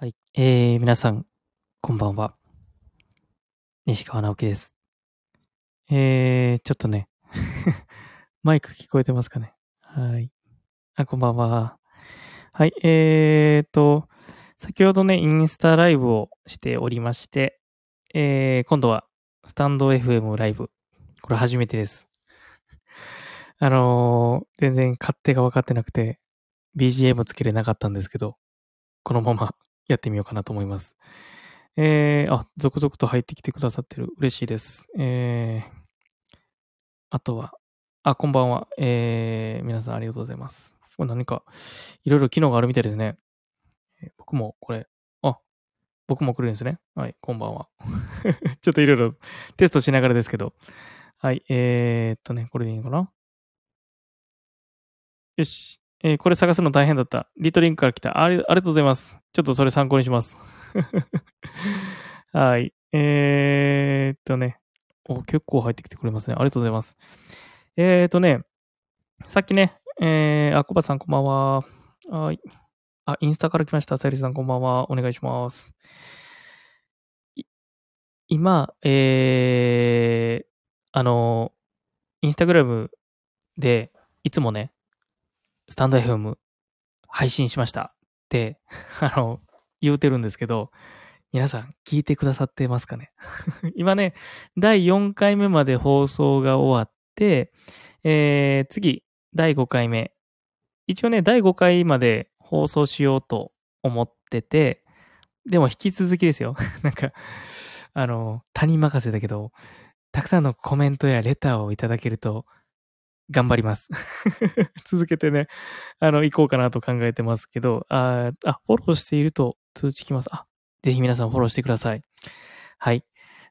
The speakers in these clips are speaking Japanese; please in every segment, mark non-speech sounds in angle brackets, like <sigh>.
はい。えー、皆さん、こんばんは。西川直樹です。えー、ちょっとね、<laughs> マイク聞こえてますかね？はい。あ、こんばんは。はい。えーと、先ほどね、インスタライブをしておりまして、えー、今度は、スタンド FM ライブ。これ初めてです。<laughs> あのー全然勝手が分かってなくて、BGM つけれなかったんですけど、このままやってみようかなと思います。えー、あ、続々と入ってきてくださってる。嬉しいです。えー、あとは、あ、こんばんは。えー、皆さんありがとうございます。これ何か、いろいろ機能があるみたいですね。僕もこれ、あ、僕も来るんですね。はい、こんばんは。<laughs> ちょっといろいろテストしながらですけど。はい、えー、っとね、これでいいのかな？よし。えーこれ探すの大変だった。リトリンクから来た。ありありがとうございます。ちょっとそれ参考にします。<laughs> はい。えー、っとね。お、結構入ってきてくれますね。ありがとうございます。えー、っとね。さっきね、えー、あ、コバさんこんばんは。はい。あ、インスタから来ました。さゆりさんこんばんは。お願いします。今、えー、あの、インスタグラムで、いつもね、スタンド FM 配信しましたって、<laughs> あの、言うてるんですけど、皆さん聞いてくださってますかね？<laughs> 今ね、第4回目まで放送が終わって、えー、次、第5回目。一応ね、第5回まで放送しようと思ってて、でも引き続きですよ。<laughs> なんか、あの、他人任せだけど、たくさんのコメントやレターをいただけると、頑張ります。<laughs> 続けてね、あの、行こうかなと考えてますけど、ああ、フォローしていると通知きます。あ、ぜひ皆さんフォローしてください。はい。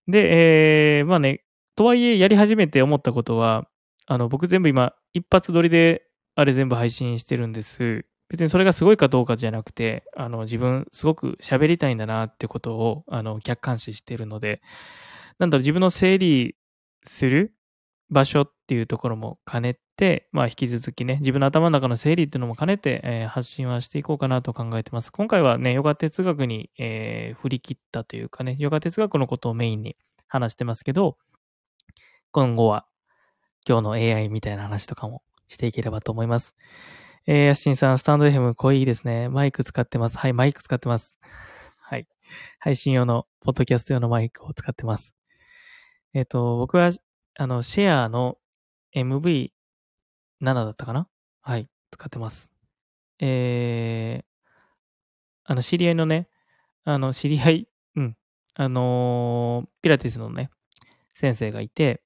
で、えー、まあね、とはいえやり始めて思ったことは、あの、僕全部今、一発撮りで、あれ全部配信してるんです。別にそれがすごいかどうかじゃなくて、あの、自分すごく喋りたいんだなってことを、あの、客観視してるので、なんだろう、自分の整理する場所っていうところも兼ねて、まあ、引き続きね、自分の頭の中の整理っていうのも兼ねて、えー発信はしていこうかなと考えてます。今回はね、ヨガ哲学に、えー振り切ったというかね、ヨガ哲学のことをメインに話してますけど、今後は今日の AI みたいな話とかもしていければと思います。えー、やしんさん、スタンド FM 声いいですね。マイク使ってます。はい、マイク使ってます。<laughs> はい。配信用の、ポッドキャスト用のマイクを使ってます。えっ、と、僕は、あの、シェアの MV7 だったかな？はい、使ってます。えー、あの、知り合いのね、あの、知り合い、うん、あのーピラティスのね、先生がいて、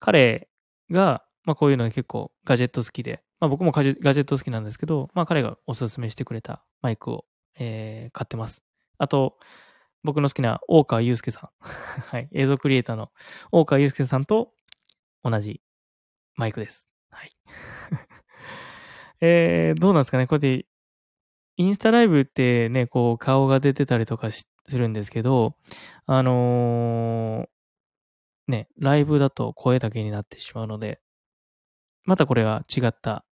彼が、まあ、こういうの結構ガジェット好きで、まあ、僕もガジェット好きなんですけど、まあ、彼がおすすめしてくれたマイクを、えー買ってます。あと、僕の好きな大川祐介さん。<laughs> はい。映像クリエイターの大川祐介さんと同じマイクです。はい。<laughs> えー、どうなんですかねこうやって、インスタライブってね、こう、顔が出てたりとかするんですけど、あのーね、ライブだと声だけになってしまうので、またこれは違った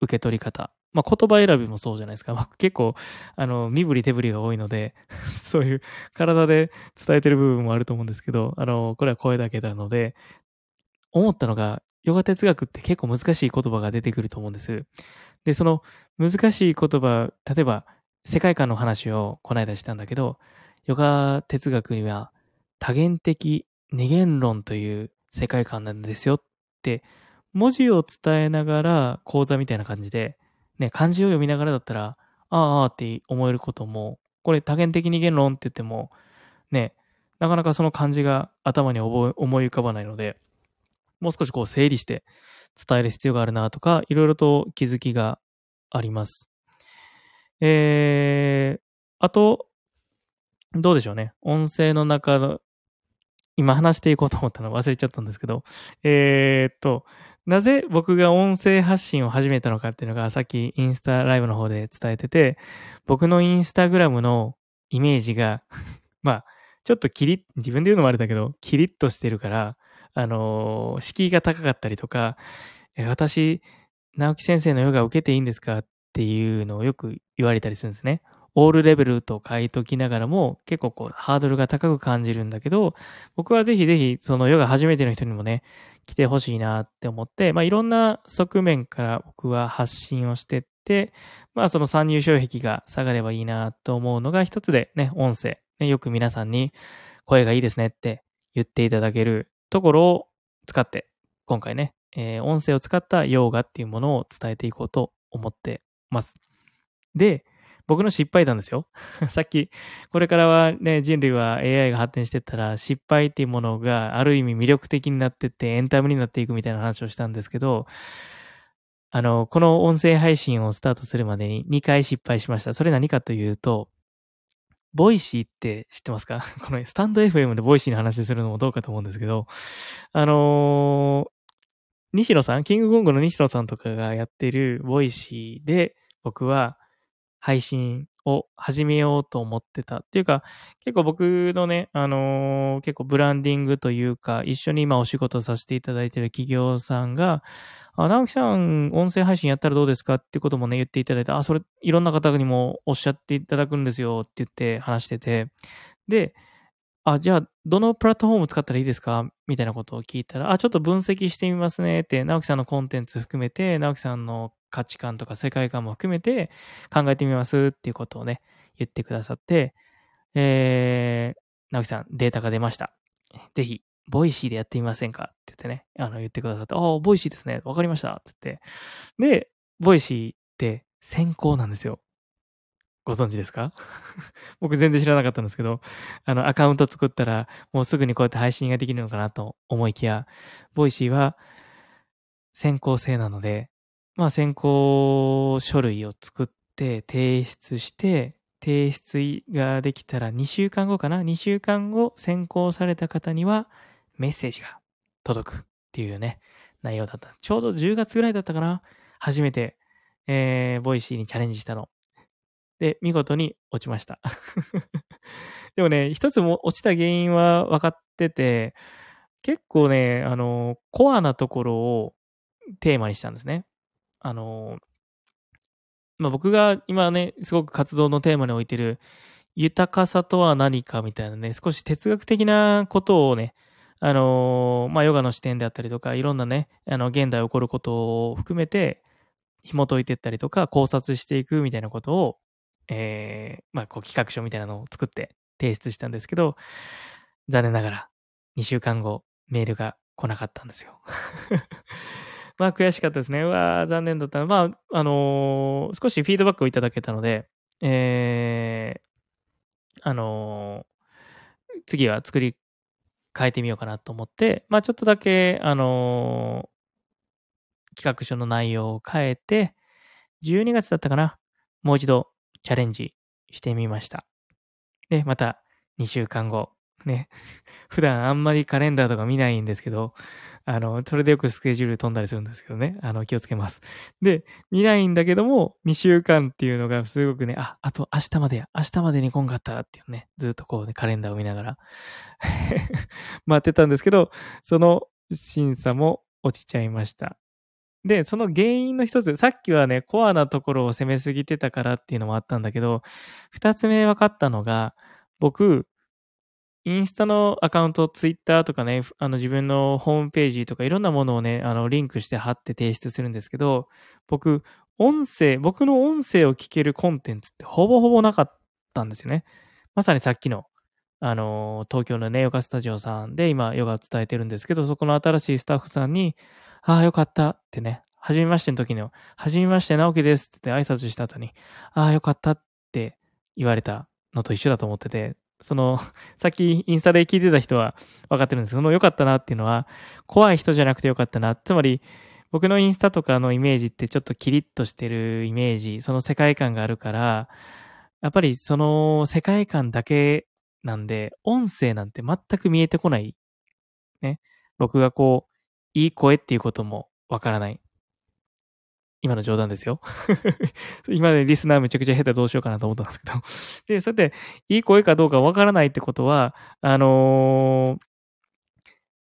受け取り方。まあ、言葉選びもそうじゃないですか。僕結構、あの、身振り手振りが多いので、<laughs> そういう体で伝えてる部分もあると思うんですけど、あの、これは声だけなので、思ったのが、ヨガ哲学って結構難しい言葉が出てくると思うんです。で、その難しい言葉、例えば世界観の話をこの間したんだけど、ヨガ哲学には多元的二元論という世界観なんですよって、文字を伝えながら講座みたいな感じで、ね、漢字を読みながらだったら、ああああって思えることも、これ多元的二元論って言っても、ね、なかなかその漢字が頭に思い浮かばないので、もう少しこう整理して伝える必要があるなとか、いろいろと気づきがあります。えー、あと、どうでしょうね。音声の中の、今話していこうと思ったの忘れちゃったんですけど、えーっと、なぜ僕が音声発信を始めたのかっていうのが、さっきインスタライブの方で伝えてて、僕のインスタグラムのイメージが、<laughs> まあ、ちょっとキリッ、自分で言うのもあれだけど、キリッとしてるから、あのー敷居が高かったりとか、え私、直樹先生のヨガ受けていいんですかっていうのをよく言われたりするんですね。オールレベルと書いときながらも、結構こう、ハードルが高く感じるんだけど、僕はぜひぜひ、そのヨガ初めての人にもね、来てほしいなって思って、まあ、いろんな側面から僕は発信をしてって、まあ、その参入障壁が下がればいいなと思うのが一つでね、音声。ね、よく皆さんに声がいいですねって言っていただけるところを使って、今回ね、えー、音声を使ったヨガっていうものを伝えていこうと思ってます。で、僕の失敗談ですよ。<laughs> さっき、これからはね、人類は AI が発展してったら、失敗っていうものがある意味魅力的になってって、エンタメになっていくみたいな話をしたんですけど、あの、この音声配信をスタートするまでに2回失敗しました。それ何かというと、 Voicy って知ってますか？<laughs> このスタンド FM でボイシーの話するのもどうかと思うんですけど、あのー、西野さん、キングコングの西野さんとかがやってる Voicy で、僕は配信を始めようと思ってた。っていうか、結構僕のね、あのー、結構ブランディングというか、一緒に今お仕事させていただいてる企業さんが、あ、直樹さん、音声配信やったらどうですか？っていうこともね、言っていただいて、あ、それ、いろんな方にもおっしゃっていただくんですよって言って話してて、で、あ、じゃあ、どのプラットフォーム使ったらいいですか？みたいなことを聞いたら、あ、ちょっと分析してみますねって、直樹さんのコンテンツ含めて、直樹さんの価値観とか世界観も含めて考えてみますっていうことをね、言ってくださって、えー、直樹さん、データが出ました。ぜひ、 Voicy でやってみませんか？って言ってね、あの、言ってくださって、ああ、 Voicy ですね。わかりましたって言って。で、 Voicy って選考なんですよ。ご存知ですか？<laughs> 僕全然知らなかったんですけど、あの、アカウント作ったら、もうすぐにこうやって配信ができるのかなと思いきや、 Voicy は選考制なので、まあ、選考書類を作って提出して、提出ができたら2週間後かな ?2 週間後選考された方にはメッセージが届くっていうね、内容だった。ちょうど10月ぐらいだったかな初めて、えー、 Voicy にチャレンジしたの。で、見事に落ちました。<laughs> でもね、一つも落ちた原因は分かってて、結構ね、あの、コアなところをテーマにしたんですね。あの、まあ、僕が今ね、すごく活動のテーマに置いてる豊かさとは何かみたいなね、少し哲学的なことをね、あのまあ、ヨガの視点であったりとか、いろんなね、あの、現代起こることを含めて、紐解いていったりとか、考察していくみたいなことを、えー、まあ、こう、企画書みたいなのを作って提出したんですけど、残念ながら、2週間後、メールが来なかったんですよ。<laughs> まあ悔しかったですね。うわ残念だった。まあ、あのー、少しフィードバックをいただけたので、えー、あのー、次は作り変えてみようかなと思って、まあちょっとだけ、あのー、企画書の内容を変えて、12月だったかな。もう一度チャレンジしてみました。で、また2週間後、ね。<laughs> 普段あんまりカレンダーとか見ないんですけど、あの、それでよくスケジュール飛んだりするんですけどね。あの、気をつけます。で、見ないんだけども、2週間っていうのがすごくね、あ、あと明日までや、明日までに来んかったっていうね、ずっとこうね、カレンダーを見ながら <laughs> 待ってたんですけど、その審査も落ちちゃいました。で、その原因の一つ、さっきはね、コアなところを攻めすぎてたからっていうのもあったんだけど、二つ目分かったのが、僕、インスタのアカウント、ツイッターとかね、あの自分のホームページとかいろんなものをね、あのリンクして貼って提出するんですけど、僕、音声、僕の音声を聞けるコンテンツってほぼほぼなかったんですよね。まさにさっきの、あの、東京のね、ヨガスタジオさんで今ヨガ伝えてるんですけど、そこの新しいスタッフさんに、ああ、よかったってね、はじめましての時の、はじめまして、直樹ですって挨拶した後に、ああ、よかったって言われたのと一緒だと思ってて、その、<laughs> さっきインスタで聞いてた人は分かってるんですけど、その良かったなっていうのは、怖い人じゃなくて良かったな。つまり、僕のインスタとかのイメージってちょっとキリッとしてるイメージ、その世界観があるから、やっぱりその世界観だけなんで、音声なんて全く見えてこない。ね。僕がこう、いい声っていうこともわからない。今の冗談ですよ。<laughs> 今でリスナーめちゃくちゃ下手どうしようかなと思ったんですけど。<laughs> で、そうやっていい声かどうかわからないってことは、あのー、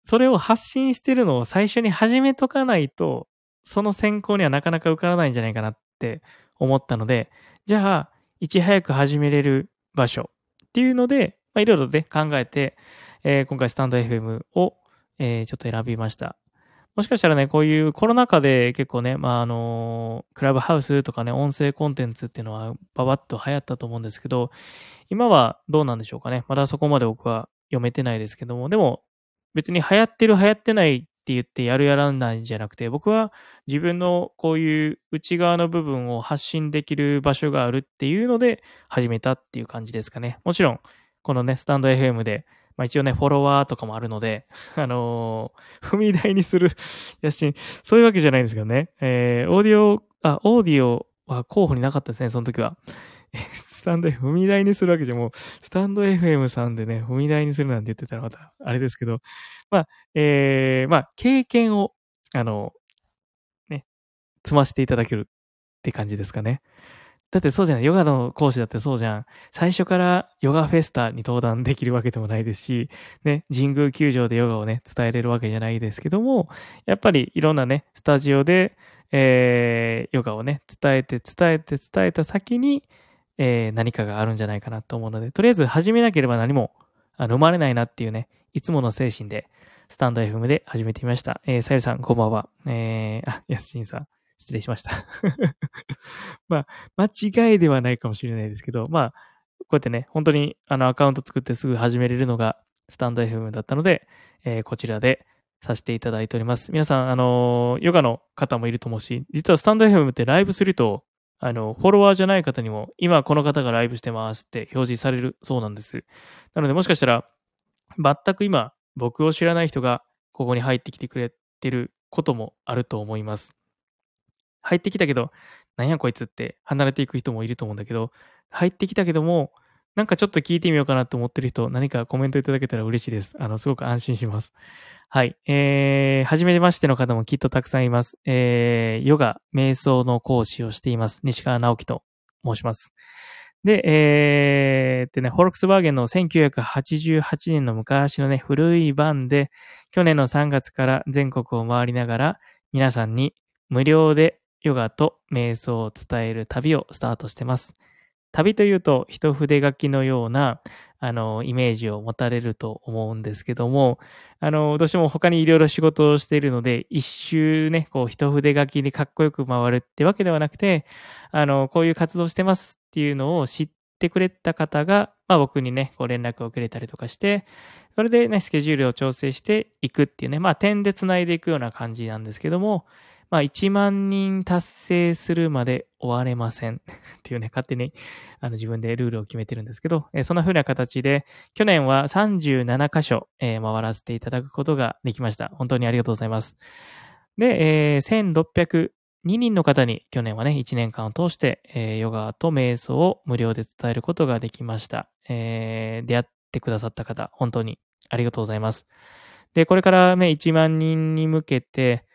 それを発信してるのを最初に始めとかないと、その選考にはなかなか受からないんじゃないかなって思ったので、じゃあ、いち早く始めれる場所っていうので、まあ、いろいろね、考えて、えー、今回スタンド FM を、えー、ちょっと選びました。もしかしたらね、こういうコロナ禍で結構ね、まあ、あの、クラブハウスとかね、音声コンテンツっていうのはババッと流行ったと思うんですけど、今はどうなんでしょうかね。まだそこまで僕は読めてないですけども、でも別に流行ってる流行ってないって言ってやるやらないんじゃなくて、僕は自分のこういう内側の部分を発信できる場所があるっていうので始めたっていう感じですかね。もちろん、このね、スタンド FM でまあ一応ね、フォロワーとかもあるので、<laughs> あのー、踏み台にする <laughs> やし、そういうわけじゃないんですけどね。えー、オーディオ、あ、オーディオは候補になかったですね、その時は。スタンド踏み台にするわけじゃもう、スタンド FM さんでね、踏み台にするなんて言ってたらまた、あれですけど、まあ、えー、まあ、経験を、あの、ね、積ませていただけるって感じですかね。だってそうじゃない。ヨガの講師だってそうじゃん。最初からヨガフェスタに登壇できるわけでもないですし、ね、神宮球場でヨガをね、伝えれるわけじゃないですけども、やっぱりいろんなね、スタジオで、えー、ヨガをね、伝えて伝えて伝えた先に、えー、何かがあるんじゃないかなと思うので、とりあえず始めなければ何もあの生まれないなっていうね、いつもの精神で、スタンド FM で始めてみました。えー、さゆりさん、こんばんは。えー、あ、やすしんさん。失礼しました <laughs> まあ、間違いではないかもしれないですけど、まあ、こうやってね、本当にあのアカウント作ってすぐ始めれるのがスタンド FM だったので、えー、こちらでさせていただいております。皆さん、あの、ヨガの方もいると思うし、実はスタンド FM ってライブすると、あの、フォロワーじゃない方にも、今この方がライブしてますって表示されるそうなんです。なので、もしかしたら、全く今、僕を知らない人がここに入ってきてくれてることもあると思います。入ってきたけど、なんやこいつって離れていく人もいると思うんだけど、入ってきたけども、なんかちょっと聞いてみようかなと思ってる人、何かコメントいただけたら嬉しいです。あの、すごく安心します。はい。えー、はじめましての方もきっとたくさんいます。えー、ヨガ、瞑想の講師をしています。西川直樹と申します。で、えー、ってね、フォルクスワーゲンの1988年の昔のね、古い版で、去年の3月から全国を回りながら、皆さんに無料でヨガと瞑想を伝える旅をスタートしてます。旅というと一筆書きのようなあのイメージを持たれると思うんですけども、あのどうしても他にいろいろ仕事をしているので、一周ね、こう一筆書きでかっこよく回るってわけではなくて、あのこういう活動してますっていうのを知ってくれた方が、まあ、僕にね、こう連絡をくれたりとかして、それでね、スケジュールを調整していくっていうね、まあ点で繋いでいくような感じなんですけども、まあ、1万人達成するまで終われません <laughs> っていうね、勝手にあの自分でルールを決めてるんですけど、えー、そんな風な形で、去年は37箇所、えー、回らせていただくことができました。本当にありがとうございます。で、えー、1602人の方に去年はね、1年間を通して、えー、ヨガと瞑想を無料で伝えることができました。えー、出会ってくださった方、本当にありがとうございます。で、これからね、1万人に向けて、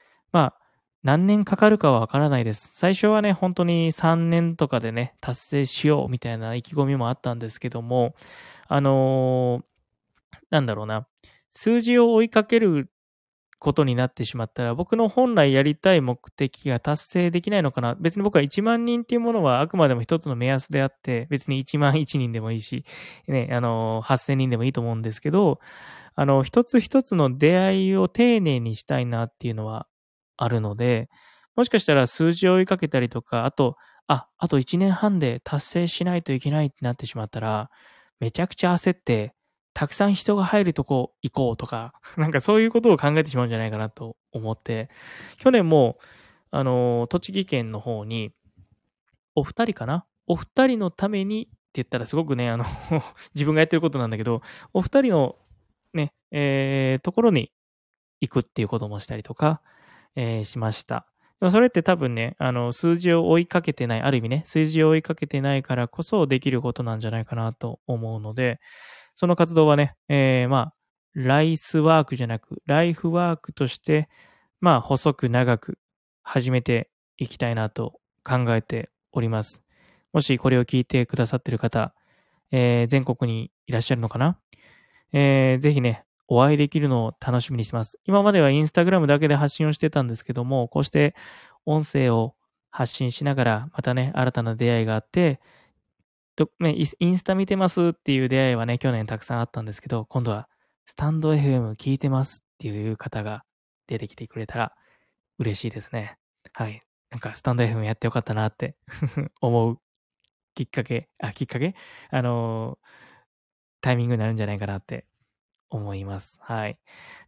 何年かかるかはわからないです。最初はね、本当に3年とかでね、達成しようみたいな意気込みもあったんですけども、あのー、なんだろうな、数字を追いかけることになってしまったら、僕の本来やりたい目的が達成できないのかな。別に僕は1万人っていうものはあくまでも一つの目安であって、別に1万1人でもいいし、ね、あのー、8000人でもいいと思うんですけど、あの、一つ一つの出会いを丁寧にしたいなっていうのはあるので、もしかしたら数字を追いかけたりとか、あと、あ、あと1年半で達成しないといけないってなってしまったら、めちゃくちゃ焦って、たくさん人が入るとこ行こうとか、<laughs> なんかそういうことを考えてしまうんじゃないかなと思って、去年も、あの、栃木県の方に、お二人かな？お二人のためにって言ったらすごくね、あの <laughs> 自分がやってることなんだけど、お二人のね、えー、ところに行くっていうこともしたりとか、えー、しました。でもそれって多分ね、あの、数字を追いかけてない、ある意味ね、数字を追いかけてないからこそできることなんじゃないかなと思うので、その活動はね、えー、まあ、ライスワークじゃなく、ライフワークとして、まあ、細く長く始めていきたいなと考えております。もしこれを聞いてくださっている方、えー、全国にいらっしゃるのかな？えー、ぜひね、お会いできるのを楽しみにしてます。今まではインスタグラムだけで発信をしてたんですけども、こうして音声を発信しながら、またね、新たな出会いがあって、ね、インスタ見てますっていう出会いはね、去年たくさんあったんですけど、今度はスタンド FM 聞いてますっていう方が出てきてくれたら嬉しいですね。はい。なんかスタンド FM やってよかったなって <laughs> 思うきっかけ、あ、きっかけ？あのー、タイミングになるんじゃないかなって思います。はい。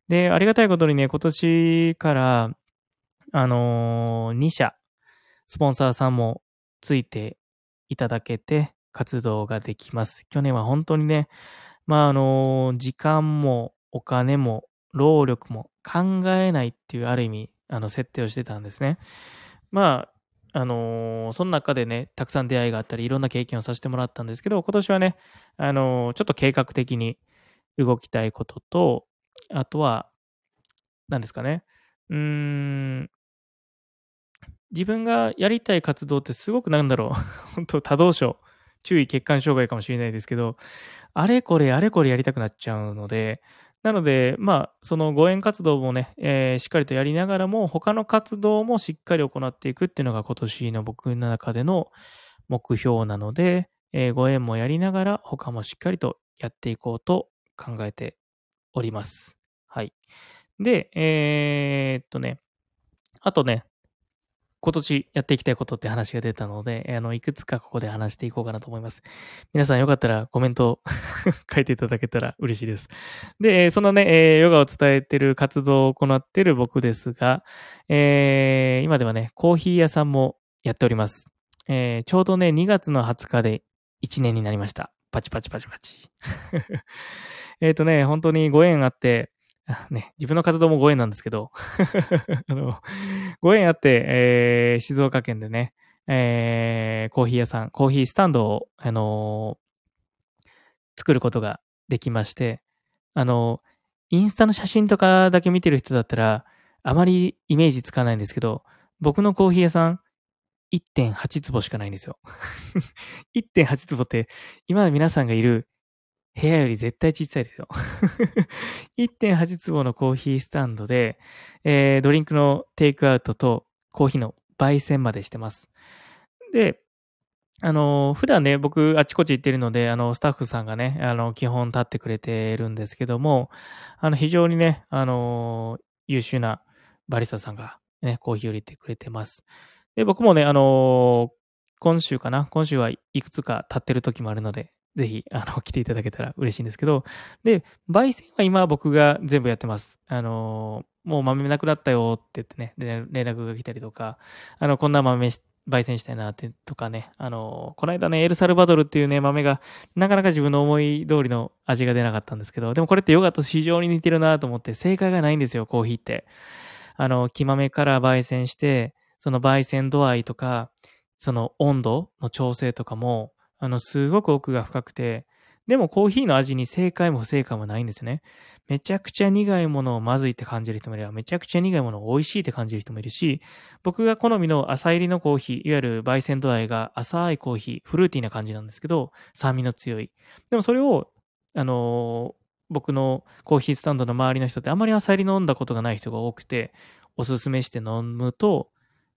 で、ありがたいことにね、今年から、あのー、2社、スポンサーさんもついていただけて、活動ができます。去年は本当にね、まあ、あのー、時間もお金も労力も考えないっていうある意味、あの、設定をしてたんですね。まあ、あのー、その中でね、たくさん出会いがあったり、いろんな経験をさせてもらったんですけど、今年はね、あのー、ちょっと計画的に動きたいことと、あとは、何ですかね、うーん、自分がやりたい活動ってすごくなんだろう、<laughs> 本当多動症、注意欠陥障害かもしれないですけど、あれこれあれこれやりたくなっちゃうので、なので、まあ、そのご縁活動もね、えー、しっかりとやりながらも、他の活動もしっかり行っていくっていうのが今年の僕の中での目標なので、えー、ご縁もやりながら、他もしっかりとやっていこうと考えております。はい。で、えー、っとね、あとね、今年やっていきたいことって話が出たので、あの、いくつかここで話していこうかなと思います。皆さんよかったらコメント <laughs> 書いていただけたら嬉しいです。で、そんなね、ヨガを伝えてる活動を行っている僕ですが、えー、今ではね、コーヒー屋さんもやっております。えー、ちょうどね、2月の20日で1年になりました。パチパチパチパチ。<laughs> えっとね、本当にご縁あって、ね、自分の活動もご縁なんですけど <laughs> あの、ご縁あって、えー、静岡県でね、えー、コーヒー屋さん、コーヒースタンドを、あのー、作ることができまして、あのインスタの写真とかだけ見てる人だったら、あまりイメージつかないんですけど、僕のコーヒー屋さん、1.8坪しかないんですよ。<laughs> 1.8坪って、今の皆さんがいる部屋より絶対小さいですよ。<laughs> 1.8坪のコーヒースタンドで、えー、ドリンクのテイクアウトとコーヒーの焙煎までしてます。で、あの、普段ね、僕、あちこち行ってるので、あの、スタッフさんがね、あの、基本立ってくれてるんですけども、あの、非常にね、あの、優秀なバリスタさんがね、コーヒーを入れてくれてます。で、僕もね、あの、今週かな？今週はいくつか立ってる時もあるので、ぜひ、あの、<laughs> 来ていただけたら嬉しいんですけど、で、焙煎は今僕が全部やってます。あの、もう豆なくなったよって言ってね、連絡が来たりとか、あの、こんな豆焙煎したいなってとかね、あの、この間ね、エルサルバドルっていうね、豆がなかなか自分の思い通りの味が出なかったんですけど、でもこれってヨガと非常に似てるなと思って正解がないんですよ、コーヒーって。あの、木豆から焙煎して、その焙煎度合いとか、その温度の調整とかも、あの、すごく奥が深くて、でもコーヒーの味に正解も不正解もないんですね。めちゃくちゃ苦いものをまずいって感じる人もいれば、めちゃくちゃ苦いものを美味しいって感じる人もいるし、僕が好みの浅入りのコーヒー、いわゆる焙煎度合いが浅いコーヒー、フルーティーな感じなんですけど、酸味の強い。でもそれを、あの、僕のコーヒースタンドの周りの人ってあまり浅入り飲んだことがない人が多くて、おすすめして飲むと、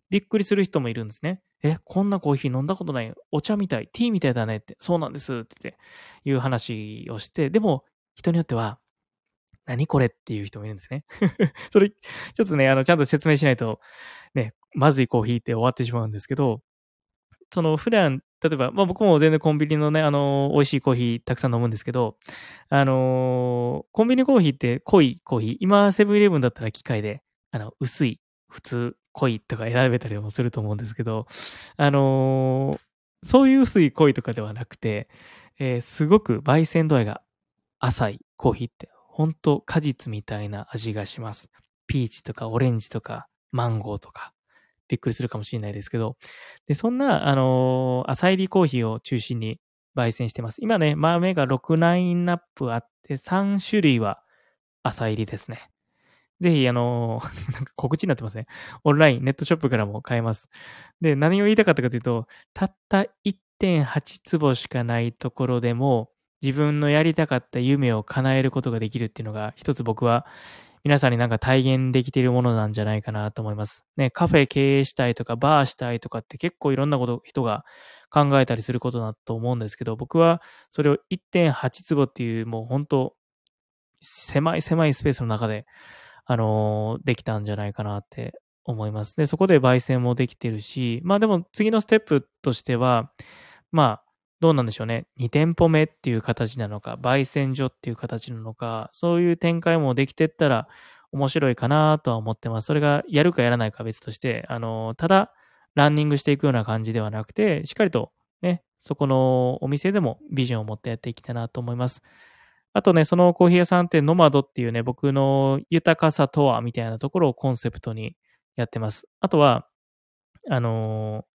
びっくりする人もいるんですね。え、こんなコーヒー飲んだことない？お茶みたい？ティーみたいだねって。そうなんです。ってて、いう話をして、でも、人によっては、何これ？っていう人もいるんですね。<laughs> それ、ちょっとね、あの、ちゃんと説明しないと、ね、まずいコーヒーって終わってしまうんですけど、その、普段、例えば、まあ僕も全然コンビニのね、あの、美味しいコーヒーたくさん飲むんですけど、あのコンビニコーヒーって濃いコーヒー、今、セブンイレブンだったら機械で、あの、薄い、普通、恋とか選べたりもすると思うんですけど、あのー、そういう薄い恋とかではなくて、えー、すごく焙煎度合いが浅いコーヒーって、ほんと果実みたいな味がします。ピーチとかオレンジとかマンゴーとか、びっくりするかもしれないですけど、で、そんな、あのー、浅入りコーヒーを中心に焙煎してます。今ね、豆が6ラインナップあって、3種類は浅入りですね。ぜひ、あの、<laughs> なんか告知になってますね。オンライン、ネットショップからも買えます。で、何を言いたかったかというと、たった1.8坪しかないところでも、自分のやりたかった夢を叶えることができるっていうのが、一つ僕は皆さんになんか体現できているものなんじゃないかなと思います。ね、カフェ経営したいとか、バーしたいとかって結構いろんなこと、人が考えたりすることだと思うんですけど、僕はそれを1.8坪っていうもう本当狭い狭いスペースの中で、あの、できたんじゃないかなって思います。で、そこで焙煎もできてるし、まあでも次のステップとしては、まあ、どうなんでしょうね。2店舗目っていう形なのか、焙煎所っていう形なのか、そういう展開もできてったら面白いかなとは思ってます。それがやるかやらないか別として、あの、ただ、ランニングしていくような感じではなくて、しっかりとね、そこのお店でもビジョンを持ってやっていきたいなと思います。あとね、そのコーヒー屋さんってノマドっていうね、僕の豊かさとはみたいなところをコンセプトにやってます。あとは、あのー、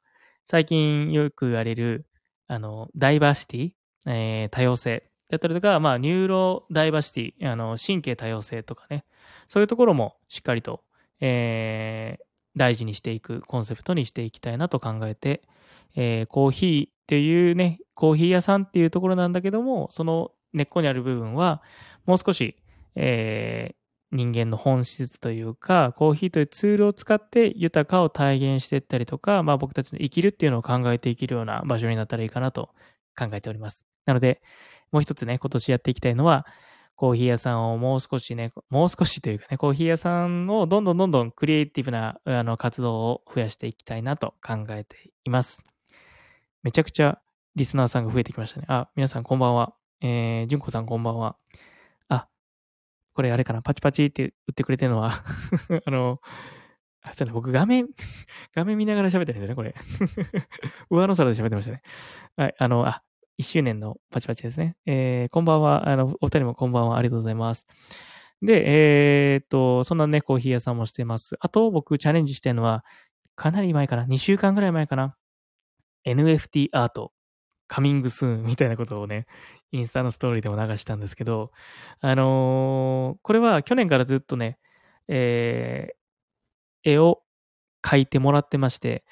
最近よく言われる、あの、ダイバーシティ、えー、多様性だったりとか、まあ、ニューロダイバーシティ、あの、神経多様性とかね、そういうところもしっかりと、えー、大事にしていくコンセプトにしていきたいなと考えて、えー、コーヒーっていうね、コーヒー屋さんっていうところなんだけども、その根っこにある部分は、もう少し、えー、人間の本質というか、コーヒーというツールを使って豊かを体現していったりとか、まあ僕たちの生きるっていうのを考えていけるような場所になったらいいかなと考えております。なので、もう一つね、今年やっていきたいのは、コーヒー屋さんをもう少しね、もう少しというかね、コーヒー屋さんをどんどんどんどんクリエイティブなあの活動を増やしていきたいなと考えています。めちゃくちゃリスナーさんが増えてきましたね。あ、皆さんこんばんは。えー、じゅんこさんこんばんは。あこれあれかな、パチパチって言ってくれてるのは <laughs> あの、あ、そうだ、僕画面 <laughs> 画面見ながら喋ってるんですよね、これ <laughs> 上の空で喋ってましたね。はい、あの、あ、1周年のパチパチですね。えー、こんばんは、あの、お二人もこんばんは、ありがとうございます。で、えー、っと、そんなね、コーヒー屋さんもしてます。あと、僕チャレンジしてるのは、かなり前かな、2週間ぐらい前かな。NFT アート、カミングスーンみたいなことをね、インスタのストーリーでも流したんですけど、あのー、これは去年からずっとね、えー、絵を描いてもらってまして、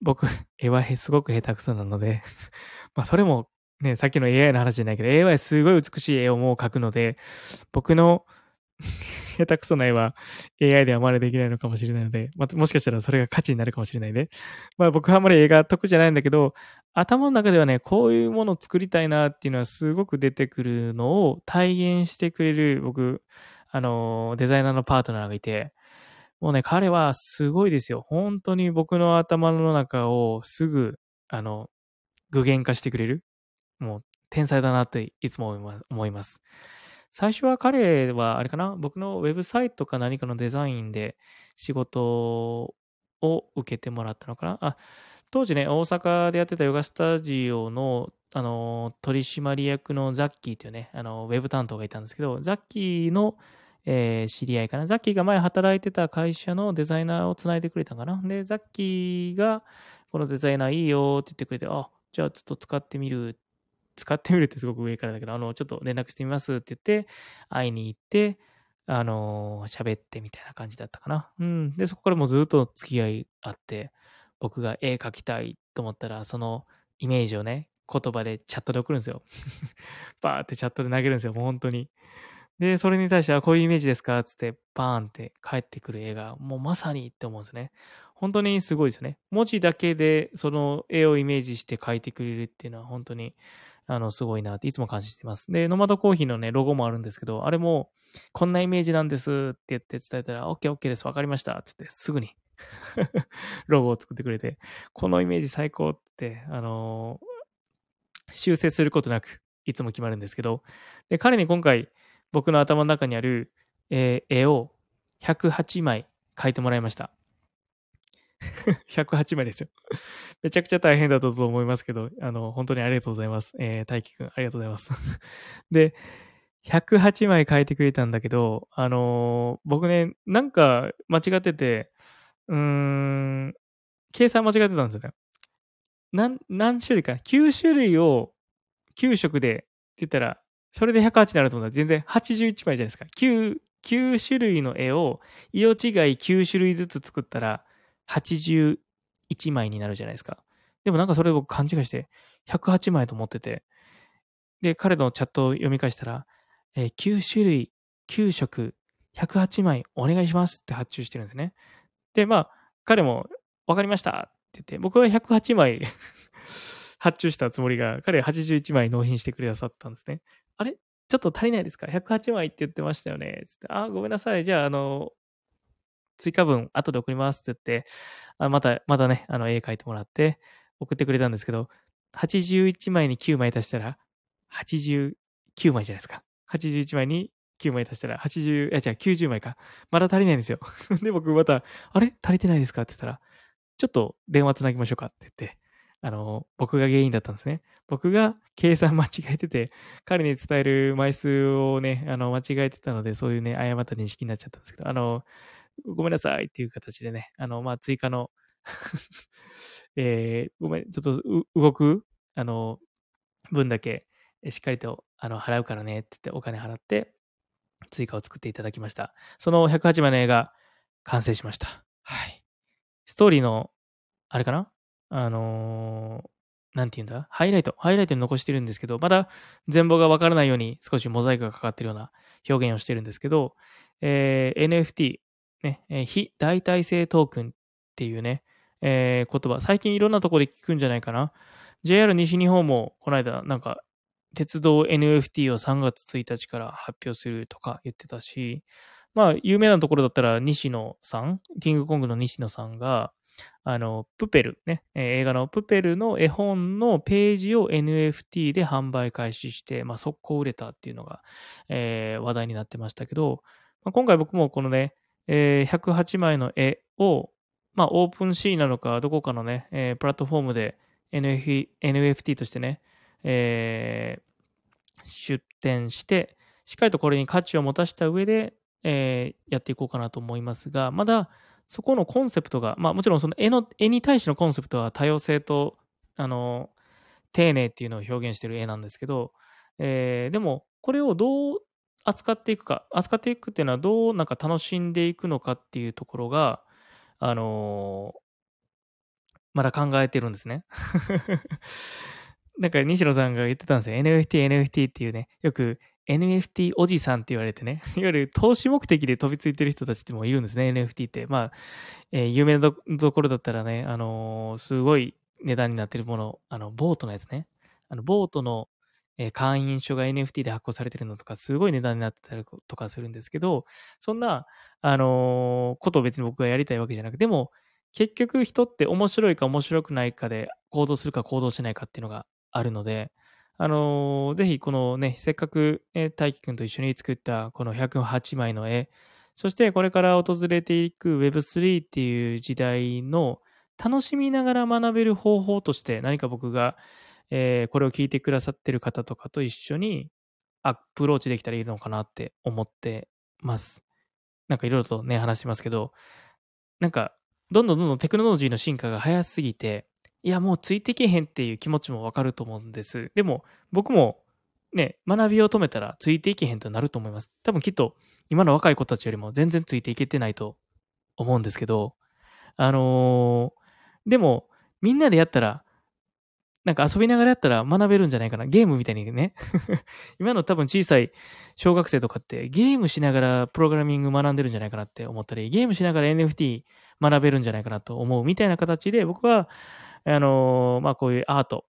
僕、<laughs> 絵はすごく下手くそなので <laughs> まあそれもね、さっきの AI の話じゃないけど、AI すごい美しい絵をもう描くので、僕の <laughs> 下手くそな絵は AI では真似できないのかもしれないので、まあ、もしかしたらそれが価値になるかもしれないね。まあ僕はあんまり映画得じゃないんだけど、頭の中ではね、こういうものを作りたいなっていうのはすごく出てくるのを体現してくれる僕、あの、デザイナーのパートナーがいて、もうね、彼はすごいですよ。本当に僕の頭の中をすぐ、あの、具現化してくれる。もう天才だなっていつも思います。最初は彼は、あれかな、僕のウェブサイトか何かのデザインで仕事を受けてもらったのかな？あ、当時ね、大阪でやってたヨガスタジオの、あの、取締役のザッキーというね、あの、ウェブ担当がいたんですけど、ザッキーの、えー、知り合いかな？ザッキーが前働いてた会社のデザイナーをつないでくれたかな？で、ザッキーが、このデザイナーいいよって言ってくれて、あ、じゃあちょっと使ってみるっ使ってみるってすごく上からだけど、あの、ちょっと連絡してみますって言って、会いに行って、あの喋ってみたいな感じだったかな。うん。で、そこからもうずっと付き合いあって、僕が絵描きたいと思ったら、そのイメージをね、言葉でチャットで送るんですよ。<laughs> バーってチャットで投げるんですよ、もう本当に。で、それに対しては、こういうイメージですか？つって、バーンって返ってくる絵が、もうまさにって思うんですね。本当にすごいですよね。文字だけで、その絵をイメージして描いてくれるっていうのは、本当に、あの、すごいなっていつも感じてます。で、ノマドコーヒーのね、ロゴもあるんですけど、あれも、こんなイメージなんですって言って伝えたら、OK、OK です、わかりました。つって、すぐに <laughs> ロゴを作ってくれて、このイメージ最高って、あのー、修正することなく、いつも決まるんですけど、で、彼に今回、僕の頭の中にある、えー、絵を108枚描いてもらいました。<laughs> 108枚ですよ。<laughs> めちゃくちゃ大変だったと思いますけど、あの、本当にありがとうございます。えー、大輝くん、ありがとうございます。<laughs> で、108枚書いてくれたんだけど、あのー、僕ね、なんか間違ってて、うーん、計算間違ってたんですよね。何、何種類か ?9 種類を9色でって言ったら、それで108になると思ったら全然81枚じゃないですか。9、9種類の絵を色違い9種類ずつ作ったら、81枚になるじゃないですか。でもなんかそれ僕勘違いして108枚と思ってて、で、彼のチャットを読み返したら、えー、9種類、9色、108枚お願いしますって発注してるんですね。で、まあ、彼も分かりましたって言って、僕は108枚 <laughs> 発注したつもりが、彼81枚納品してくださったんですね。あれ？ちょっと足りないですか ?108 枚って言ってましたよね。つって、あ、ごめんなさい。じゃあ、あの、追加分後で送りますって言って、あまた、またね、あの、絵描いてもらって送ってくれたんですけど、81枚に9枚足したら、89枚じゃないですか。81枚に9枚足したら、80、いや、じゃあ90枚か。まだ足りないんですよ。<laughs> で、僕また、あれ？足りてないですかって言ったら、ちょっと電話つなぎましょうかって言って、あの、僕が原因だったんですね。僕が計算間違えてて、彼に伝える枚数をね、あの、間違えてたので、そういうね、誤った認識になっちゃったんですけど、あの、ごめんなさいっていう形でね、あの、まあ、追加の <laughs> えー、ごめん、ちょっと動く、あの、分だけ、しっかりと、あの、払うからねって言ってお金払って、追加を作っていただきました。その108枚の映画、完成しました。はい。ストーリーの、あれかな？あのー、なんて言うんだ？ハイライト？ハイライトに残してるんですけど、まだ全貌がわからないように少しモザイクがかかってるような表現をしてるんですけど、えー、NFT、ね、えー、非代替性トークンっていうね、えー、言葉、最近いろんなところで聞くんじゃないかな。JR 西日本もこの間なんか鉄道 NFT を3月1日から発表するとか言ってたし、まあ有名なところだったら西野さん、キングコングの西野さんが、あの、プペルね、映画のプペルの絵本のページを NFT で販売開始して、まあ、速攻売れたっていうのが、えー、話題になってましたけど、まあ、今回僕もこのね、えー、108枚の絵を、まあ、オープンシーなのか、どこかのね、えー、プラットフォームで NFT としてね、えー、出展して、しっかりとこれに価値を持たした上で、えー、やっていこうかなと思いますが、まだそこのコンセプトが、まあもちろんその絵の、絵に対してのコンセプトは多様性と、あの、丁寧っていうのを表現している絵なんですけど、えー、でも、これをどう扱っていくか、扱っていくっていうのはどうなんか楽しんでいくのかっていうところが、あのー、まだ考えてるんですね。<laughs> なんか西野さんが言ってたんですよ。NFT、NFT っていうね、よく NFT おじさんって言われてね、<laughs> いわゆる投資目的で飛びついてる人たちってもいるんですね、NFT って。まあ、えー、有名なところだったらね、あのー、すごい値段になってるもの、あの、ボートのやつね。あの、ボートの、えー、会員証が NFT で発行されてるのとか、すごい値段になってたりとかするんですけど、そんな、あのことを別に僕がやりたいわけじゃなくて、でも、結局人って面白いか面白くないかで行動するか行動しないかっていうのがあるので、あのー、ぜひこのね、せっかく、え大輝くんと一緒に作ったこの108枚の絵、そしてこれから訪れていく Web3 っていう時代の楽しみながら学べる方法として何か僕が、えー、これを聞いてくださってる方とかと一緒にアプローチできたらいいのかなって思ってます。なんかいろいろとね、話しますけど、なんかどんどんどんどんテクノロジーの進化が早すぎて、いや、もうついてけへんっていう気持ちもわかると思うんです。でも、僕もね、学びを止めたらついていけへんとなると思います。多分きっと、今の若い子たちよりも全然ついていけてないと思うんですけど、あのー、でも、みんなでやったら、なんか遊びながらやったら学べるんじゃないかな。ゲームみたいにね。<laughs> 今の多分小さい小学生とかってゲームしながらプログラミング学んでるんじゃないかなって思ったり、ゲームしながら NFT 学べるんじゃないかなと思うみたいな形で僕はあのー、まあ、こういうアート、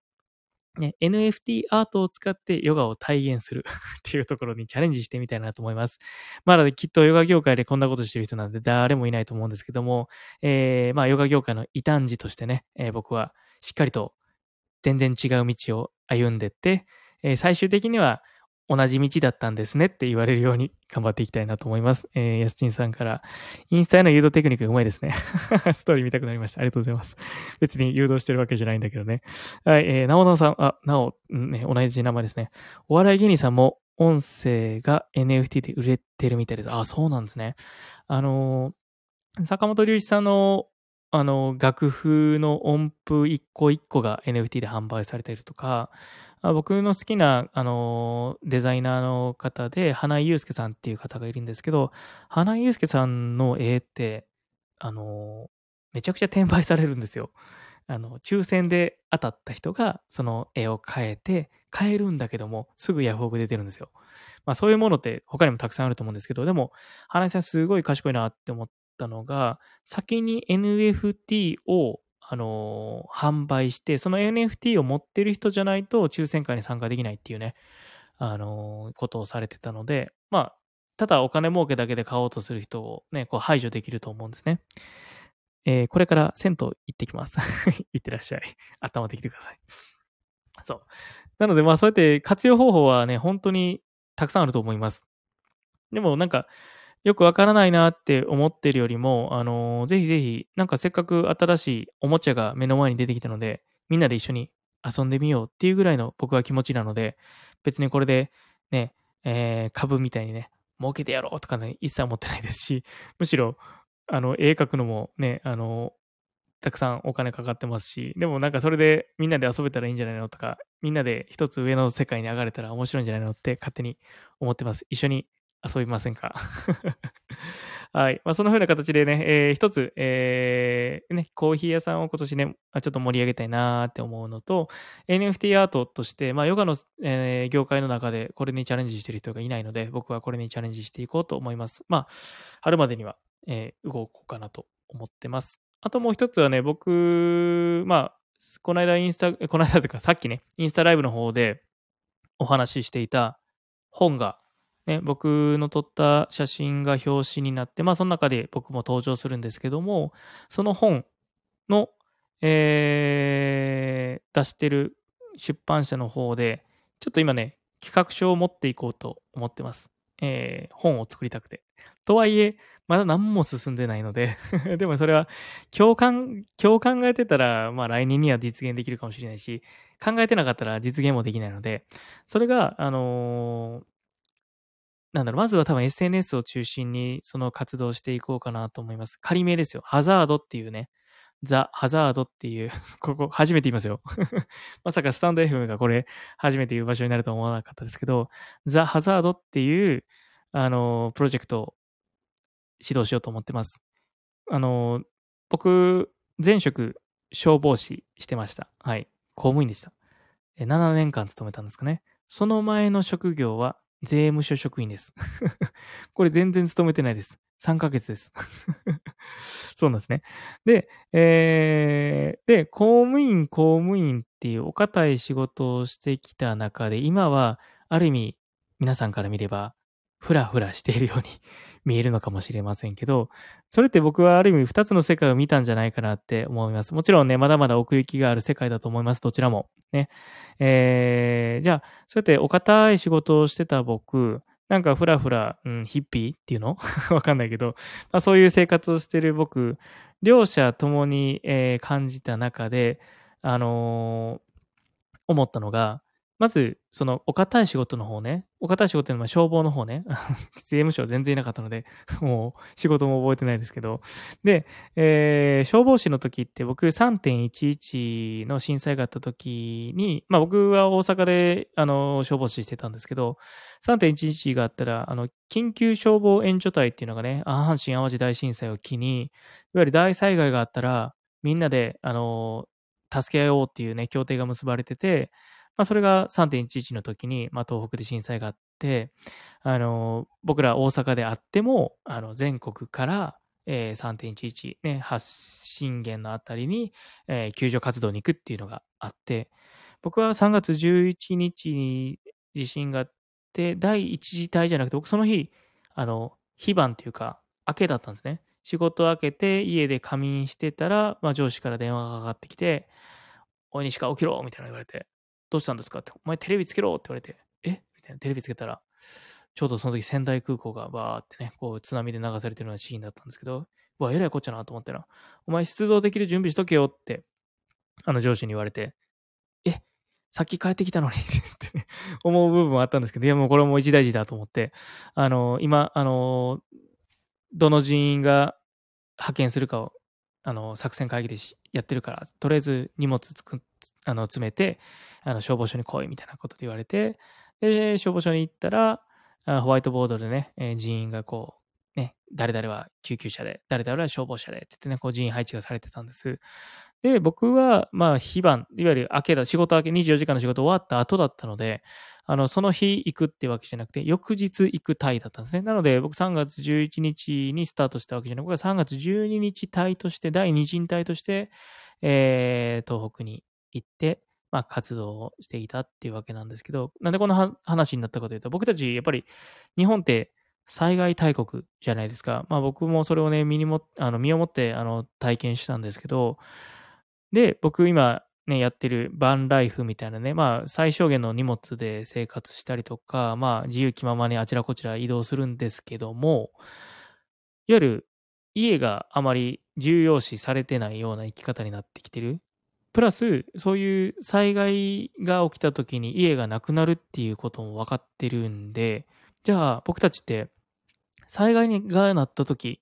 ね、NFT アートを使ってヨガを体現する <laughs> っていうところにチャレンジしてみたいなと思います。まだきっとヨガ業界でこんなことしてる人なんて誰もいないと思うんですけども、えー、まあヨガ業界の異端児としてね、えー、僕はしっかりと全然違う道を歩んでって、えー、最終的には同じ道だったんですねって言われるように <laughs> 頑張っていきたいなと思います。えー、やすちんさんから、インスタへの誘導テクニックがうまいですね。<laughs> ストーリー見たくなりました。ありがとうございます。別に誘導してるわけじゃないんだけどね。はい、えー、なおなおさん、あ、なお、ね、同じ名前ですね。お笑い芸人さんも音声が NFT で売れてるみたいです。あ、そうなんですね。あのー、坂本龍一さんのあの、楽譜の音符一個一個が NFT で販売されているとか、僕の好きな、あの、デザイナーの方で、花井祐介さんっていう方がいるんですけど、花井祐介さんの絵って、あの、めちゃくちゃ転売されるんですよ。あの、抽選で当たった人が、その絵を変えて、変えるんだけども、すぐヤフオク出てるんですよ。まあそういうものって他にもたくさんあると思うんですけど、でも、花井さんすごい賢いなって思ったのが、先に NFT を、あのー販売して、その NFT を持ってる人じゃないと抽選会に参加できないっていうね、あのーことをされてたので、まあ、ただお金儲けだけで買おうとする人をね、こう排除できると思うんですね。えーこれから銭湯行ってきます。<laughs> 行ってらっしゃい。温まってきてください。そう。なので、まあ、そうやって活用方法はね、本当にたくさんあると思います。でも、なんか、よくわからないなって思ってるよりも、あのーぜひぜひ、なんかせっかく新しいおもちゃが目の前に出てきたので、みんなで一緒に遊んでみようっていうぐらいの僕は気持ちなので、別にこれでね、えー株みたいにね、儲けてやろうとかね、一切思ってないですし、<laughs> むしろ、あの、絵描くのもね、あの、たくさんお金かかってますし、でもなんかそれでみんなで遊べたらいいんじゃないのとか、みんなで一つ上の世界に上がれたら面白いんじゃないのって勝手に思ってます。一緒に遊びませんか？<laughs> はい。まあ、その風な形でね、えー一つ、えーね、コーヒー屋さんを今年ね、ちょっと盛り上げたいなーって思うのと、NFT アートとして、まあ、ヨガの、えー業界の中でこれにチャレンジしてる人がいないので、僕はこれにチャレンジしていこうと思います。まあ、春までには、えー動こうかなと思ってます。あともう一つはね、僕、まあ、この間インスタ、この間というかさっきね、インスタライブの方でお話ししていた本が、ね、僕の撮った写真が表紙になって、まあその中で僕も登場するんですけども、その本の、えー出してる出版社の方で、ちょっと今ね、企画書を持っていこうと思ってます。えー本を作りたくて。とはいえ、まだ何も進んでないので、<laughs> でもそれは今日考今日考えてたら、まあ来年には実現できるかもしれないし、考えてなかったら実現もできないので、それが、あのーなんだろう、まずは多分 SNS を中心にその活動していこうかなと思います。仮名ですよ。ハザードっていうね、ザ・ハザードっていう、<laughs> ここ初めて言いますよ。<laughs> まさかスタンド FM がこれ初めて言う場所になるとは思わなかったですけど、ザ・ハザードっていう、あのプロジェクトを指導しようと思ってます。あの僕、前職消防士してました。はい。公務員でした。7年間勤めたんですかね。その前の職業は税務署職員です。<laughs> これ全然勤めてないです。3ヶ月です。<laughs> そうなんですね。で、えーで、公務員、公務員っていうお堅い仕事をしてきた中で、今は、ある意味、皆さんから見れば、ふらふらしているように見えるのかもしれませんけど、それって僕はある意味二つの世界を見たんじゃないかなって思います。もちろんね、まだまだ奥行きがある世界だと思います。どちらも。ね。えー、じゃあ、そうやってお堅い仕事をしてた僕、なんかふらふら、うん、ヒッピーっていうの？<laughs> わかんないけど、まあ、そういう生活をしてる僕、両者ともに、えー感じた中で、あのー思ったのが、まず、その、お堅い仕事の方ね、お堅い仕事のま消防の方ね、<laughs> 税務署は全然いなかったので、<laughs> もう仕事も覚えてないですけど、で、えー消防士の時って僕3.11の震災があった時に、まあ僕は大阪であの消防士してたんですけど、3.11があったら、あの、緊急消防援助隊っていうのがね、阪神淡路大震災を機に、いわゆる大災害があったら、みんなで、あの、助け合おうっていうね、協定が結ばれてて、まあそれが3.11の時に、まあ東北で震災があって、あの、僕ら大阪であっても、あの、全国から、えー3.11、ね、発信源のあたりに、えー救助活動に行くっていうのがあって、僕は3月11日に地震があって、第一次隊じゃなくて、僕その日、あの、非番っていうか、明けだったんですね。仕事明けて、家で仮眠してたら、まあ上司から電話がかかってきて、おい、西川起きろみたいなの言われて、どうしたんですか？って、お前テレビつけろって言われて、え？みたいな、テレビつけたら、ちょうどその時仙台空港がバーってね、こう津波で流されてるようなシーンだったんですけど、うわ、えらいこっちゃなと思ったら、お前出動できる準備しとけよって、あの上司に言われて、え、さっき帰ってきたのにって思う部分はあったんですけど、いやもうこれはもう一大事だと思って、あの、今、あの、どの人員が派遣するかを、あの、作戦会議でやってるから、とりあえず荷物つくあの詰めて、あの消防署に来いみたいなことで言われて、で、消防署に行ったら、あホワイトボードでね、えー人員がこう、ね、誰々は救急車で、誰々は消防車でって言ってね、こう人員配置がされてたんです。で、僕は、まあ、非番、いわゆる明けだ、仕事明け、24時間の仕事終わった後だったので、あの、その日行くってわけじゃなくて、翌日行くタイだったんですね。なので、僕3月11日にスタートしたわけじゃなくて、僕は3月12日タイとして、第2陣隊として、えー、東北に行って、まあ、活動をしていたっていうわけなんですけど、なんでこの話になったかというと、僕たち、やっぱり、日本って災害大国じゃないですか。まあ、僕もそれをね、身にも、あの身をもってあの体験したんですけど、で、僕今ね、やってるバンライフみたいなね、まあ最小限の荷物で生活したりとか、まあ自由気ままにあちらこちら移動するんですけども、いわゆる家があまり重要視されてないような生き方になってきてる。プラス、そういう災害が起きた時に家がなくなるっていうことも分かってるんで、じゃあ僕たちって災害がなった時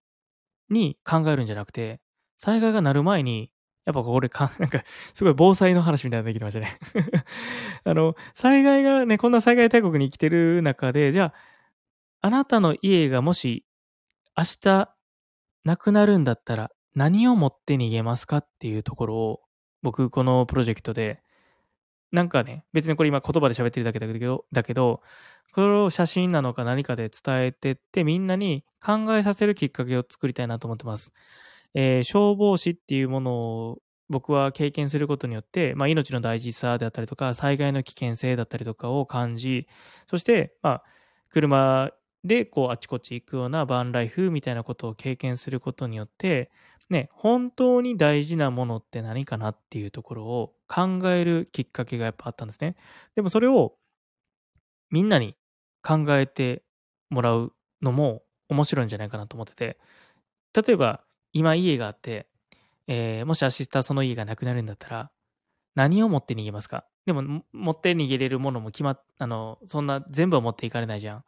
に考えるんじゃなくて、災害がなる前にやっぱこれか、<laughs> なんか、すごい防災の話みたいなのできてましたね。<laughs> あの、災害がね、こんな災害大国に生きてる中で、じゃあ、あなたの家がもし、明日、なくなるんだったら、何を持って逃げますかっていうところを、僕、このプロジェクトで、なんかね、別にこれ今言葉で喋ってるだけだけど、だけど、これを写真なのか何かで伝えてって、みんなに考えさせるきっかけを作りたいなと思ってます。えー、消防士っていうものを僕は経験することによって、まあ、命の大事さであったりとか、災害の危険性だったりとかを感じ、そして、まあ、車でこうあちこち行くようなバンライフみたいなことを経験することによって、ね、本当に大事なものって何かなっていうところを考えるきっかけがやっぱあったんですね。でもそれをみんなに考えてもらうのも面白いんじゃないかなと思ってて、例えば今家があって、えー、もし明日その家がなくなるんだったら、何を持って逃げますか？でも、持って逃げれるものも決まっ、あの、そんな全部は持っていかれないじゃん。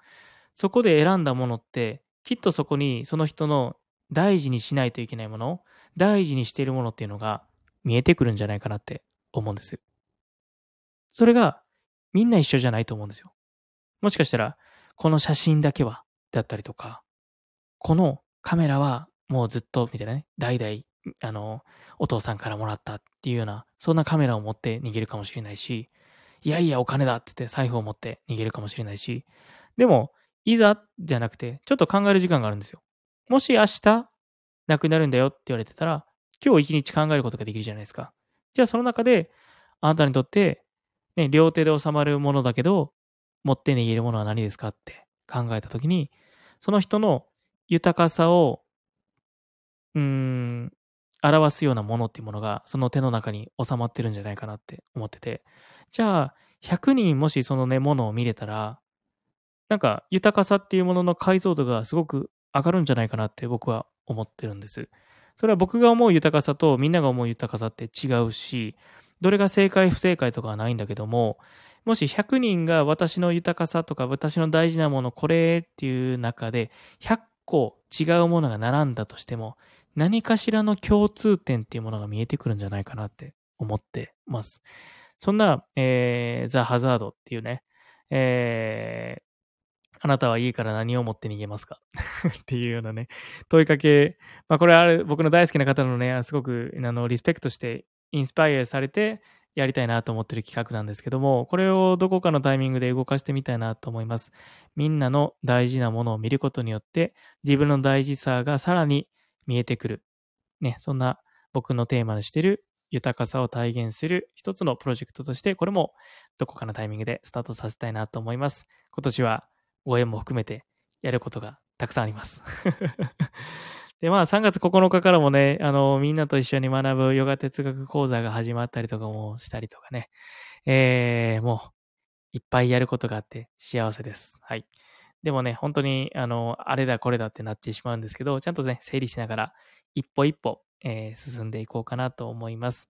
そこで選んだものって、きっとそこにその人の大事にしないといけないもの、大事にしているものっていうのが見えてくるんじゃないかなって思うんです。それがみんな一緒じゃないと思うんですよ。もしかしたら、この写真だけは、だったりとか、このカメラはもうずっと、みたいなね、代々、あの、お父さんからもらったっていうような、そんなカメラを持って逃げるかもしれないし、いやいや、お金だって言って財布を持って逃げるかもしれないし、でも、いざじゃなくて、ちょっと考える時間があるんですよ。もし明日、亡くなるんだよって言われてたら、今日一日考えることができるじゃないですか。じゃあその中で、あなたにとって、ね、両手で収まるものだけど、持って逃げるものは何ですかって考えたときに、その人の豊かさをうーん、表すようなものっていうものが、その手の中に収まってるんじゃないかなって思ってて。じゃあ、100人もしそのね、ものを見れたら、なんか豊かさっていうものの解像度がすごく上がるんじゃないかなって僕は思ってるんです。それは僕が思う豊かさとみんなが思う豊かさって違うし、どれが正解不正解とかはないんだけども、もし100人が私の豊かさとか私の大事なものこれっていう中で100個違うものが並んだとしても、何かしらの共通点っていうものが見えてくるんじゃないかなって思ってます。そんな、えー、ザ・ハザードっていうね、え、あなたは家から何を持って逃げますか？<laughs> っていうようなね、問いかけ、まあこれはある僕の大好きな方のね、すごくあのリスペクトしてインスパイアされてやりたいなと思ってる企画なんですけども、これをどこかのタイミングで動かしてみたいなと思います。みんなの大事なものを見ることによって、自分の大事さがさらに見えてくる。ね、そんな僕のテーマにしてる豊かさを体現する一つのプロジェクトとして、これもどこかのタイミングでスタートさせたいなと思います。今年は応援も含めてやることがたくさんあります。<laughs> で、まあ3月9日からもね、あの、みんなと一緒に学ぶヨガ哲学講座が始まったりとかもしたりとかね、えー、もういっぱいやることがあって幸せです。はい。でもね、本当に、あの、あれだこれだってなってしまうんですけど、ちゃんとね、整理しながら、一歩一歩、えー、進んでいこうかなと思います。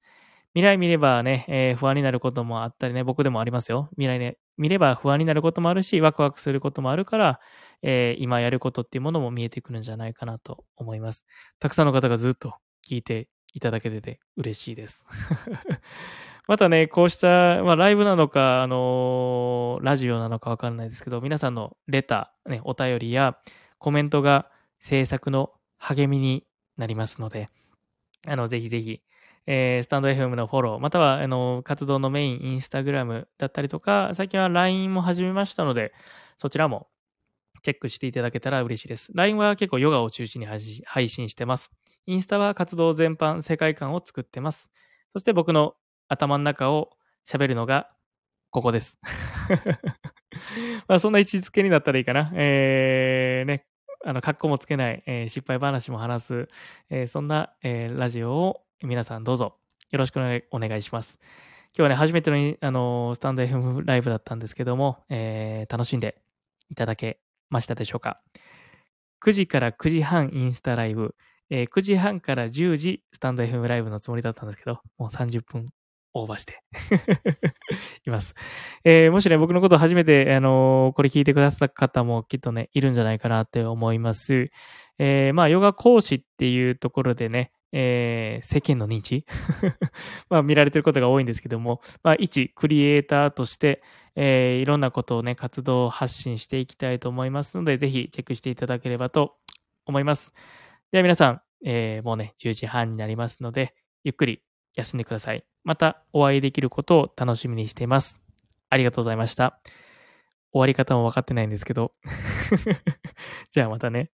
未来見ればね、えー、不安になることもあったりね、僕でもありますよ。未来ね、見れば不安になることもあるし、ワクワクすることもあるから、えー、今やることっていうものも見えてくるんじゃないかなと思います。たくさんの方がずっと聞いていただけてて嬉しいです。<laughs> またね、こうした、まあ、ライブなのか、あのー、ラジオなのかわかんないですけど、皆さんのレター、ね、お便りやコメントが制作の励みになりますので、あの、ぜひぜひ、えー、スタンド FM のフォロー、または、あの、活動のメイン、インスタグラムだったりとか、最近は LINE も始めましたので、そちらもチェックしていただけたら嬉しいです。LINE は結構ヨガを中心に配信してます。インスタは活動全般、世界観を作ってます。そして僕の頭の中を喋るのがここです。<laughs> まあそんな位置づけになったらいいかな。えー、ね、あの、格好もつけない、えー、失敗話も話す、えー、そんな、えー、ラジオを皆さんどうぞよろしくお願いします。今日はね、初めての、あのスタンド FM ライブだったんですけども、えー、楽しんでいただけましたでしょうか。9時から9時半インスタライブ、えー、9時半から10時スタンド FM ライブのつもりだったんですけど、もう30分オーバーして <laughs> います。えー、もしね、僕のこと初めて、あのー、これ聞いてくださった方もきっとね、いるんじゃないかなって思います。えー、まあ、ヨガ講師っていうところでね、えー、世間の認知？<laughs> まあ見られてることが多いんですけども、まあ、一クリエイターとして、えー、いろんなことをね、活動発信していきたいと思いますので、ぜひチェックしていただければと思います。では皆さん、えー、もうね、10時半になりますので、ゆっくり休んでください。またお会いできることを楽しみにしています。ありがとうございました。終わり方も分かってないんですけど。<laughs> じゃあまたね。